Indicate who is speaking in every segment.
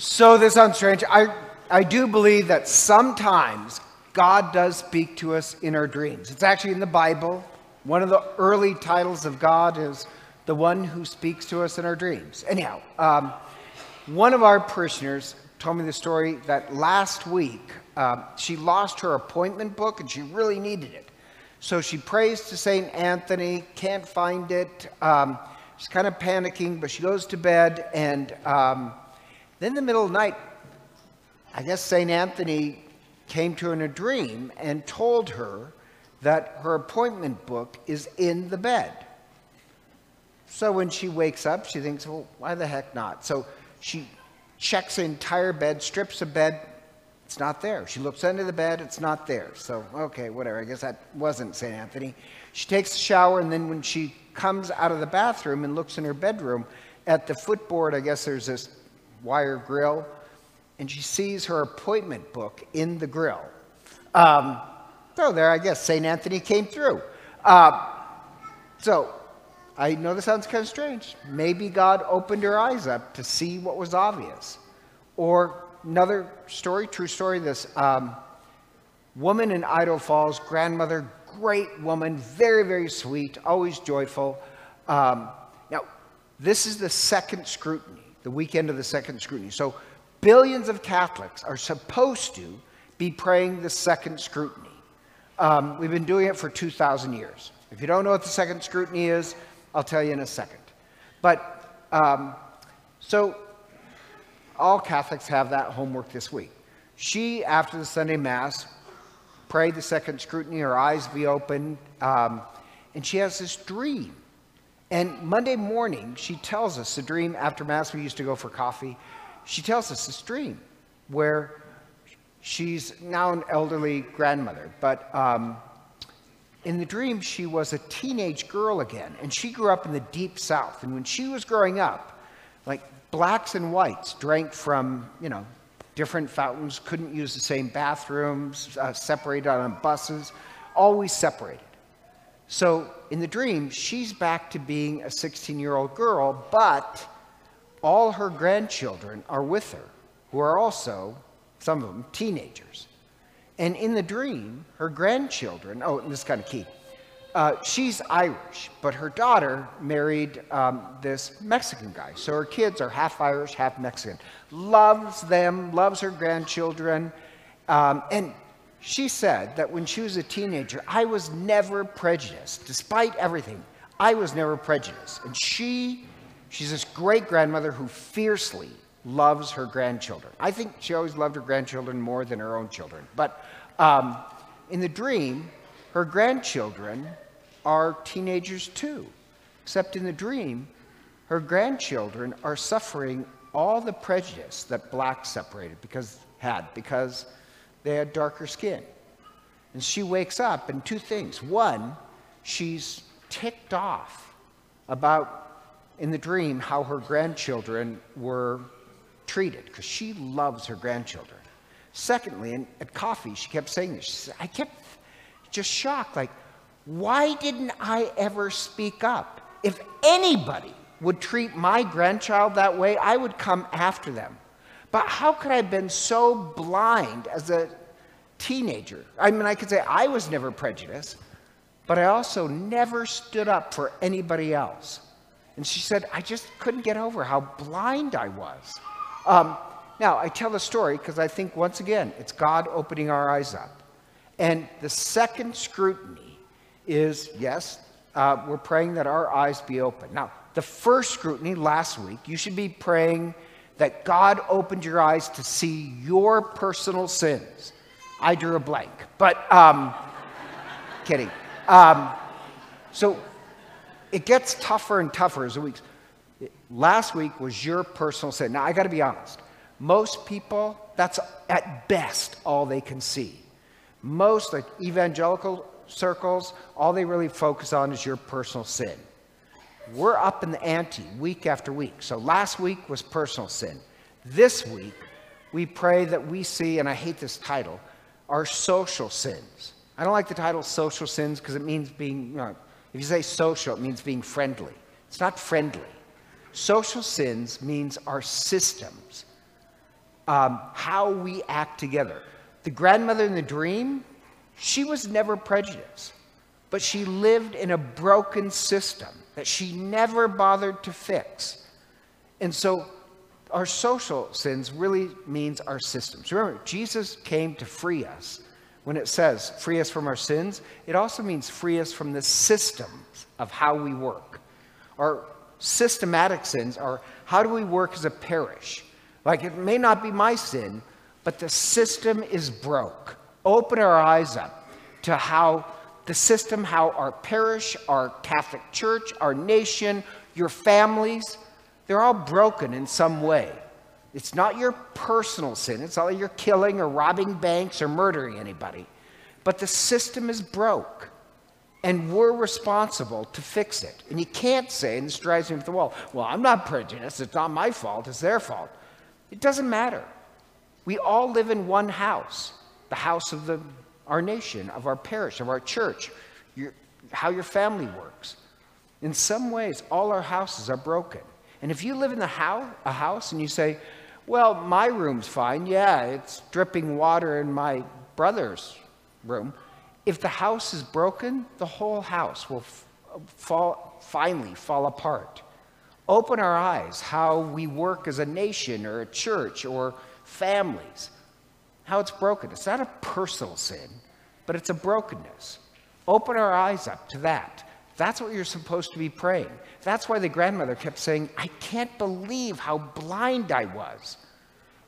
Speaker 1: So this sounds strange. I, I do believe that sometimes God does speak to us in our dreams. It's actually in the Bible. One of the early titles of God is the one who speaks to us in our dreams. Anyhow, um, one of our parishioners told me the story that last week uh, she lost her appointment book and she really needed it. So she prays to St. Anthony, can't find it. Um, she's kind of panicking, but she goes to bed. And um, then in the middle of the night, I guess St. Anthony came to her in a dream and told her that her appointment book is in the bed. So when she wakes up, she thinks, well, why the heck not? So she checks the entire bed, strips the bed, it's not there. She looks under the bed, it's not there. So, okay, whatever. I guess that wasn't St. Anthony. She takes a shower, and then when she comes out of the bathroom and looks in her bedroom, at the footboard, I guess there's this wire grill, and she sees her appointment book in the grill. Um, so there, I guess St. Anthony came through. Uh, so I know this sounds kind of strange. Maybe God opened her eyes up to see what was obvious. Or another story, true story, this um, woman in Idaho Falls, grandmother, great woman, very, very sweet, always joyful. Um, now, this is the second scrutiny, the weekend of the second scrutiny. So, billions of Catholics are supposed to be praying the second scrutiny. Um, we've been doing it for 2,000 years. If you don't know what the second scrutiny is, I'll tell you in a second. But um, so all Catholics have that homework this week. She, after the Sunday Mass, prayed the second scrutiny, her eyes be open, um, and she has this dream. And Monday morning, she tells us the dream after Mass, we used to go for coffee. She tells us this dream where she's now an elderly grandmother, but um, in the dream, she was a teenage girl again, and she grew up in the deep south. And when she was growing up, like blacks and whites drank from, you know, different fountains, couldn't use the same bathrooms, uh, separated on buses, always separated. So in the dream, she's back to being a 16 year old girl, but all her grandchildren are with her, who are also, some of them, teenagers. And in the dream, her grandchildren, oh, and this is kind of key, uh, she's Irish, but her daughter married um, this Mexican guy. So her kids are half Irish, half Mexican. Loves them, loves her grandchildren. Um, and she said that when she was a teenager, I was never prejudiced. Despite everything, I was never prejudiced. And she, she's this great grandmother who fiercely loves her grandchildren. I think she always loved her grandchildren more than her own children. But um, in the dream, her grandchildren are teenagers too, except in the dream, her grandchildren are suffering all the prejudice that blacks separated because had because they had darker skin. And she wakes up and two things. One, she's ticked off about in the dream how her grandchildren were treated because she loves her grandchildren. Secondly, and at coffee, she kept saying this. She said, I kept just shocked. Like, why didn't I ever speak up? If anybody would treat my grandchild that way, I would come after them. But how could I have been so blind as a teenager? I mean, I could say I was never prejudiced, but I also never stood up for anybody else. And she said, I just couldn't get over how blind I was. Um, now, I tell the story because I think, once again, it's God opening our eyes up. And the second scrutiny is yes, uh, we're praying that our eyes be open. Now, the first scrutiny last week, you should be praying that God opened your eyes to see your personal sins. I drew a blank, but um, kidding. Um, so it gets tougher and tougher as the weeks. Last week was your personal sin. Now, I got to be honest. Most people, that's at best all they can see. Most like evangelical circles, all they really focus on is your personal sin. We're up in the ante week after week. So last week was personal sin. This week, we pray that we see, and I hate this title, our social sins. I don't like the title social sins because it means being, you know, if you say social, it means being friendly. It's not friendly. Social sins means our systems, um, how we act together. The grandmother in the dream, she was never prejudiced, but she lived in a broken system that she never bothered to fix. And so our social sins really means our systems. Remember, Jesus came to free us. When it says free us from our sins, it also means free us from the systems of how we work. Our systematic sins are how do we work as a parish? Like it may not be my sin, but the system is broke. Open our eyes up to how the system, how our parish, our Catholic Church, our nation, your families, they're all broken in some way. It's not your personal sin. It's not like you're killing or robbing banks or murdering anybody. But the system is broke. And we're responsible to fix it. And you can't say, and this drives me up the wall, well, I'm not prejudiced. It's not my fault. It's their fault. It doesn't matter. We all live in one house the house of the, our nation, of our parish, of our church, your, how your family works. In some ways, all our houses are broken. And if you live in the a house and you say, well, my room's fine. Yeah, it's dripping water in my brother's room. If the house is broken, the whole house will fall, finally fall apart. Open our eyes how we work as a nation or a church or families, how it's broken. It's not a personal sin, but it's a brokenness. Open our eyes up to that. That's what you're supposed to be praying. That's why the grandmother kept saying, I can't believe how blind I was.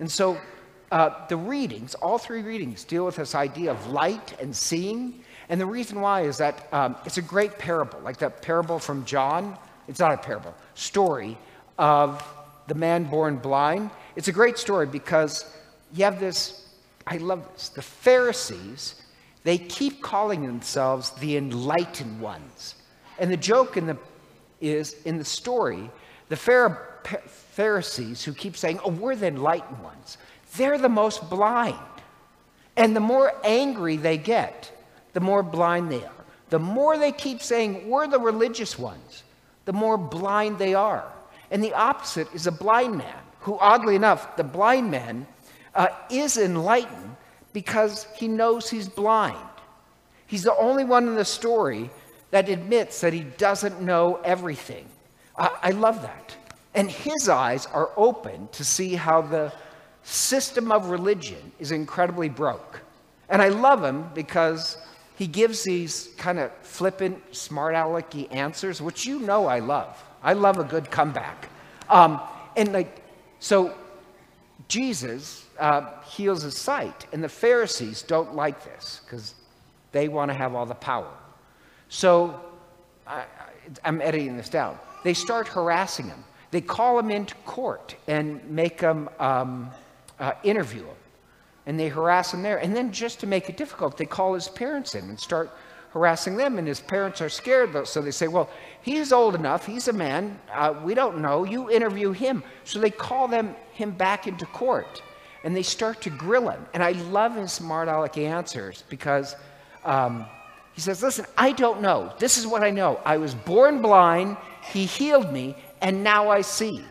Speaker 1: And so uh, the readings, all three readings, deal with this idea of light and seeing. And the reason why is that um, it's a great parable, like that parable from John. It's not a parable, story of the man born blind. It's a great story because you have this, I love this. The Pharisees, they keep calling themselves the enlightened ones. And the joke in the, is in the story, the Pharisees who keep saying, oh, we're the enlightened ones, they're the most blind. And the more angry they get, the more blind they are. The more they keep saying, we're the religious ones, the more blind they are. And the opposite is a blind man, who, oddly enough, the blind man uh, is enlightened because he knows he's blind. He's the only one in the story that admits that he doesn't know everything. I, I love that. And his eyes are open to see how the system of religion is incredibly broke. And I love him because he gives these kind of flippant, smart alecky answers, which you know I love. I love a good comeback. Um, and like, so Jesus uh, heals his sight, and the Pharisees don't like this because they want to have all the power. So I, I'm editing this down. They start harassing him. They call him into court and make him um, uh, interview him. And they harass him there. And then, just to make it difficult, they call his parents in and start harassing them. And his parents are scared. So they say, Well, he's old enough. He's a man. Uh, we don't know. You interview him. So they call them, him back into court. And they start to grill him. And I love his smart aleck answers because. Um, he says, Listen, I don't know. This is what I know. I was born blind, he healed me, and now I see.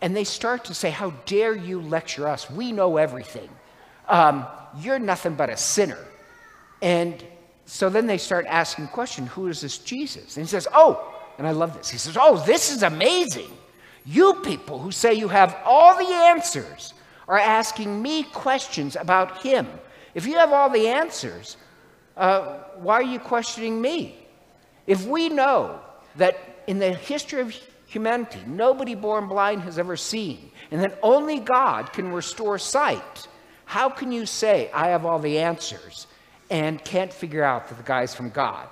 Speaker 1: And they start to say, How dare you lecture us? We know everything. Um, you're nothing but a sinner. And so then they start asking question, Who is this Jesus? And he says, Oh, and I love this. He says, Oh, this is amazing. You people who say you have all the answers are asking me questions about him. If you have all the answers, uh, why are you questioning me? If we know that in the history of humanity, nobody born blind has ever seen, and that only God can restore sight, how can you say, I have all the answers, and can't figure out that the guy's from God?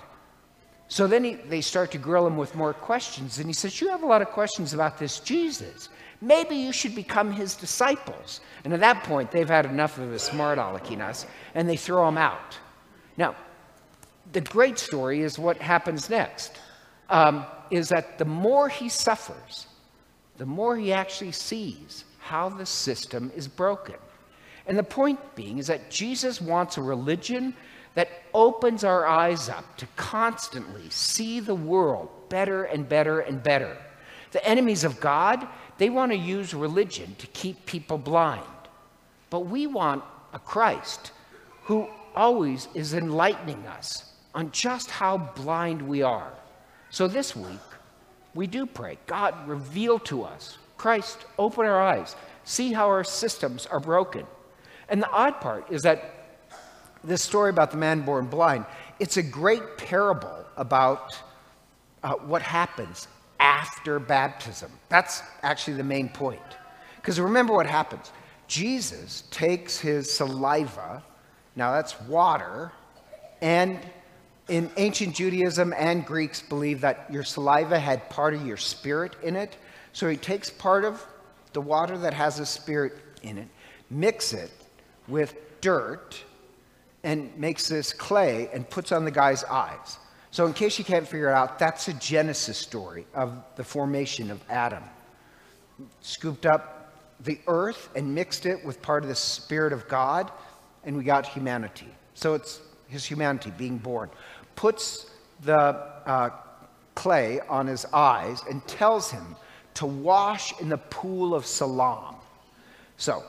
Speaker 1: So then he, they start to grill him with more questions, and he says, You have a lot of questions about this Jesus. Maybe you should become his disciples. And at that point, they've had enough of his smart aleckinas, and they throw him out. Now, the great story is what happens next. Um, is that the more he suffers, the more he actually sees how the system is broken. And the point being is that Jesus wants a religion that opens our eyes up to constantly see the world better and better and better. The enemies of God, they want to use religion to keep people blind. But we want a Christ who always is enlightening us on just how blind we are. So this week, we do pray God, reveal to us. Christ, open our eyes. See how our systems are broken. And the odd part is that this story about the man born blind, it's a great parable about uh, what happens after baptism. That's actually the main point. Because remember what happens Jesus takes his saliva, now that's water, and in ancient Judaism and Greeks believe that your saliva had part of your spirit in it. So he takes part of the water that has a spirit in it, mix it with dirt, and makes this clay and puts on the guy's eyes. So, in case you can't figure it out, that's a Genesis story of the formation of Adam. Scooped up the earth and mixed it with part of the Spirit of God, and we got humanity. So, it's his humanity being born. Puts the uh, clay on his eyes and tells him to wash in the pool of Siloam. So,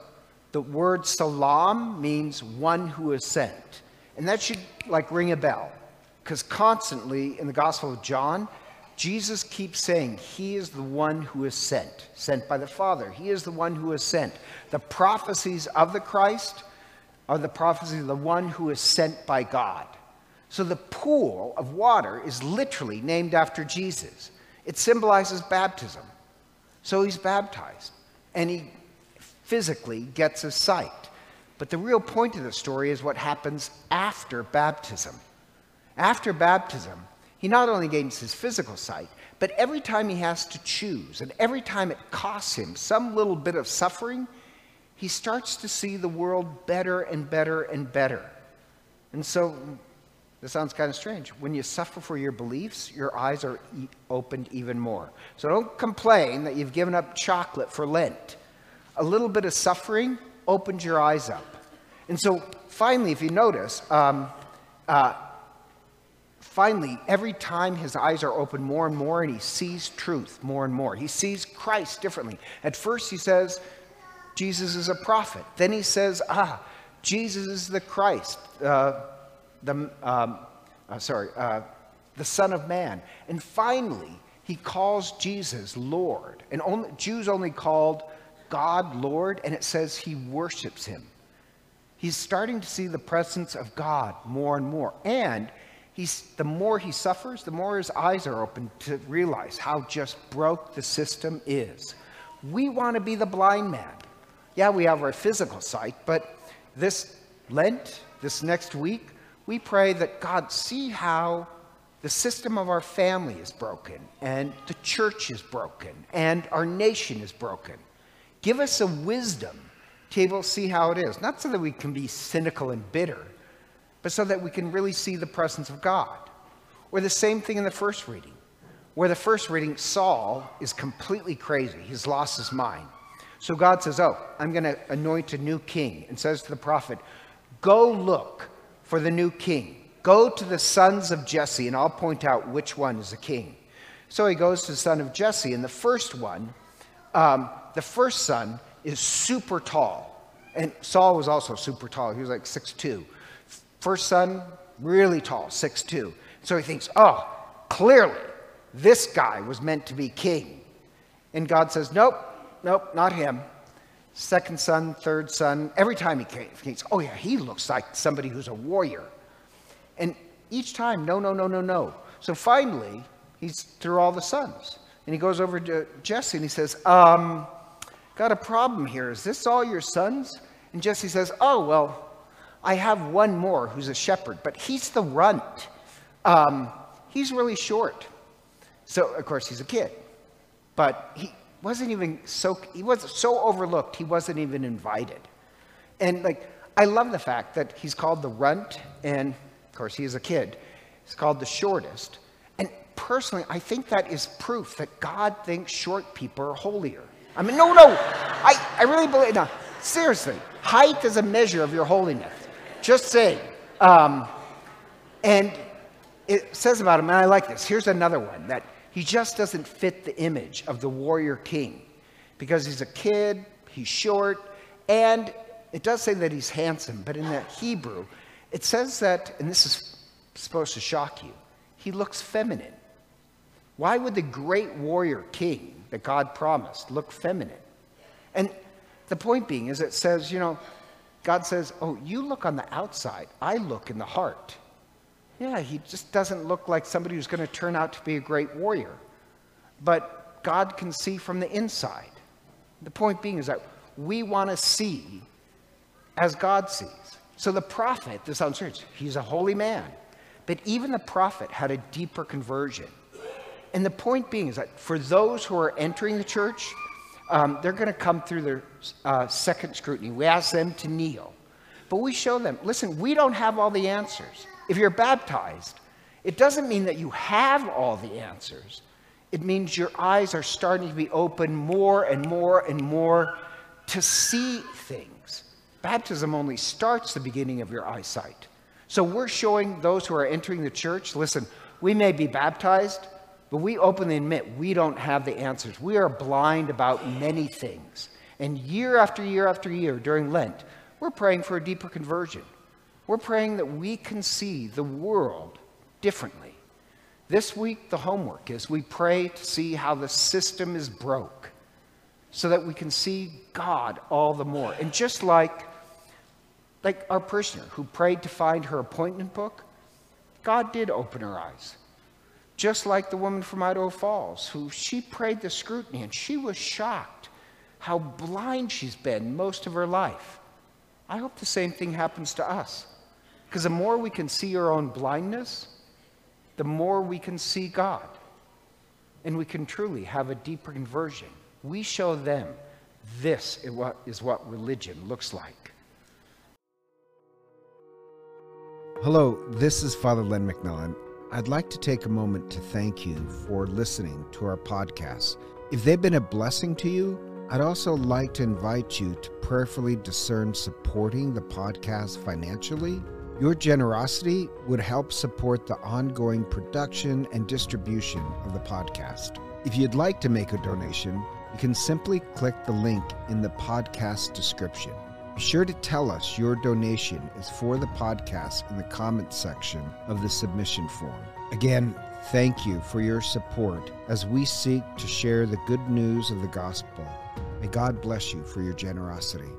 Speaker 1: the word Siloam means one who is sent. And that should like ring a bell. Because constantly in the Gospel of John, Jesus keeps saying, He is the one who is sent, sent by the Father. He is the one who is sent. The prophecies of the Christ are the prophecies of the one who is sent by God. So the pool of water is literally named after Jesus. It symbolizes baptism. So he's baptized and he physically gets his sight. But the real point of the story is what happens after baptism. After baptism, he not only gains his physical sight, but every time he has to choose, and every time it costs him some little bit of suffering, he starts to see the world better and better and better. And so, this sounds kind of strange. When you suffer for your beliefs, your eyes are e- opened even more. So don't complain that you've given up chocolate for Lent. A little bit of suffering opens your eyes up. And so, finally, if you notice, um, uh, finally, every time his eyes are open more and more, and he sees truth more and more. He sees Christ differently. At first, he says, Jesus is a prophet. Then he says, ah, Jesus is the Christ, uh, the, um, uh, sorry, uh, the Son of Man. And finally, he calls Jesus Lord. And only, Jews only called God Lord, and it says he worships him. He's starting to see the presence of God more and more. And he's, the more he suffers, the more his eyes are open to realize how just broke the system is. We want to be the blind man. Yeah, we have our physical sight, but this Lent, this next week, we pray that God see how the system of our family is broken, and the church is broken, and our nation is broken. Give us a wisdom to able to see how it is, not so that we can be cynical and bitter, but so that we can really see the presence of God. Or the same thing in the first reading, where the first reading, Saul is completely crazy. He's lost his mind. So God says, Oh, I'm going to anoint a new king, and says to the prophet, Go look for the new king. Go to the sons of Jesse, and I'll point out which one is the king. So he goes to the son of Jesse, and the first one, um, the first son, is super tall. And Saul was also super tall. He was like 6'2. First son, really tall, 6'2. So he thinks, oh, clearly this guy was meant to be king. And God says, nope, nope, not him. Second son, third son, every time he came, he thinks, oh yeah, he looks like somebody who's a warrior. And each time, no, no, no, no, no. So finally, he's through all the sons. And he goes over to Jesse and he says, um, got a problem here. Is this all your sons? And Jesse says, oh, well, I have one more who's a shepherd, but he's the runt. Um, he's really short. So, of course, he's a kid. But he wasn't even so, he was so overlooked, he wasn't even invited. And, like, I love the fact that he's called the runt, and, of course, he is a kid. He's called the shortest. Personally, I think that is proof that God thinks short people are holier. I mean, no, no, I, I really believe, no, seriously, height is a measure of your holiness. Just saying. Um, and it says about him, and I like this. Here's another one that he just doesn't fit the image of the warrior king because he's a kid, he's short, and it does say that he's handsome, but in the Hebrew, it says that, and this is supposed to shock you, he looks feminine. Why would the great warrior king that God promised look feminine? And the point being is it says, you know, God says, Oh, you look on the outside, I look in the heart. Yeah, he just doesn't look like somebody who's going to turn out to be a great warrior. But God can see from the inside. The point being is that we want to see as God sees. So the prophet, this sounds strange, he's a holy man. But even the prophet had a deeper conversion. And the point being is that for those who are entering the church, um, they're going to come through their uh, second scrutiny. We ask them to kneel. But we show them listen, we don't have all the answers. If you're baptized, it doesn't mean that you have all the answers. It means your eyes are starting to be open more and more and more to see things. Baptism only starts the beginning of your eyesight. So we're showing those who are entering the church listen, we may be baptized, but we openly admit we don't have the answers. We are blind about many things. And year after year after year during Lent, we're praying for a deeper conversion. We're praying that we can see the world differently. This week, the homework is we pray to see how the system is broke so that we can see God all the more. And just like, like our prisoner who prayed to find her appointment book, God did open her eyes. Just like the woman from Idaho Falls, who she prayed the scrutiny and she was shocked how blind she's been most of her life. I hope the same thing happens to us. Because the more we can see our own blindness, the more we can see God. And we can truly have a deeper conversion. We show them this is what religion looks like.
Speaker 2: Hello, this is Father Len McMillan. I'd like to take a moment to thank you for listening to our podcast. If they've been a blessing to you, I'd also like to invite you to prayerfully discern supporting the podcast financially. Your generosity would help support the ongoing production and distribution of the podcast. If you'd like to make a donation, you can simply click the link in the podcast description. Be sure to tell us your donation is for the podcast in the comments section of the submission form. Again, thank you for your support as we seek to share the good news of the gospel. May God bless you for your generosity.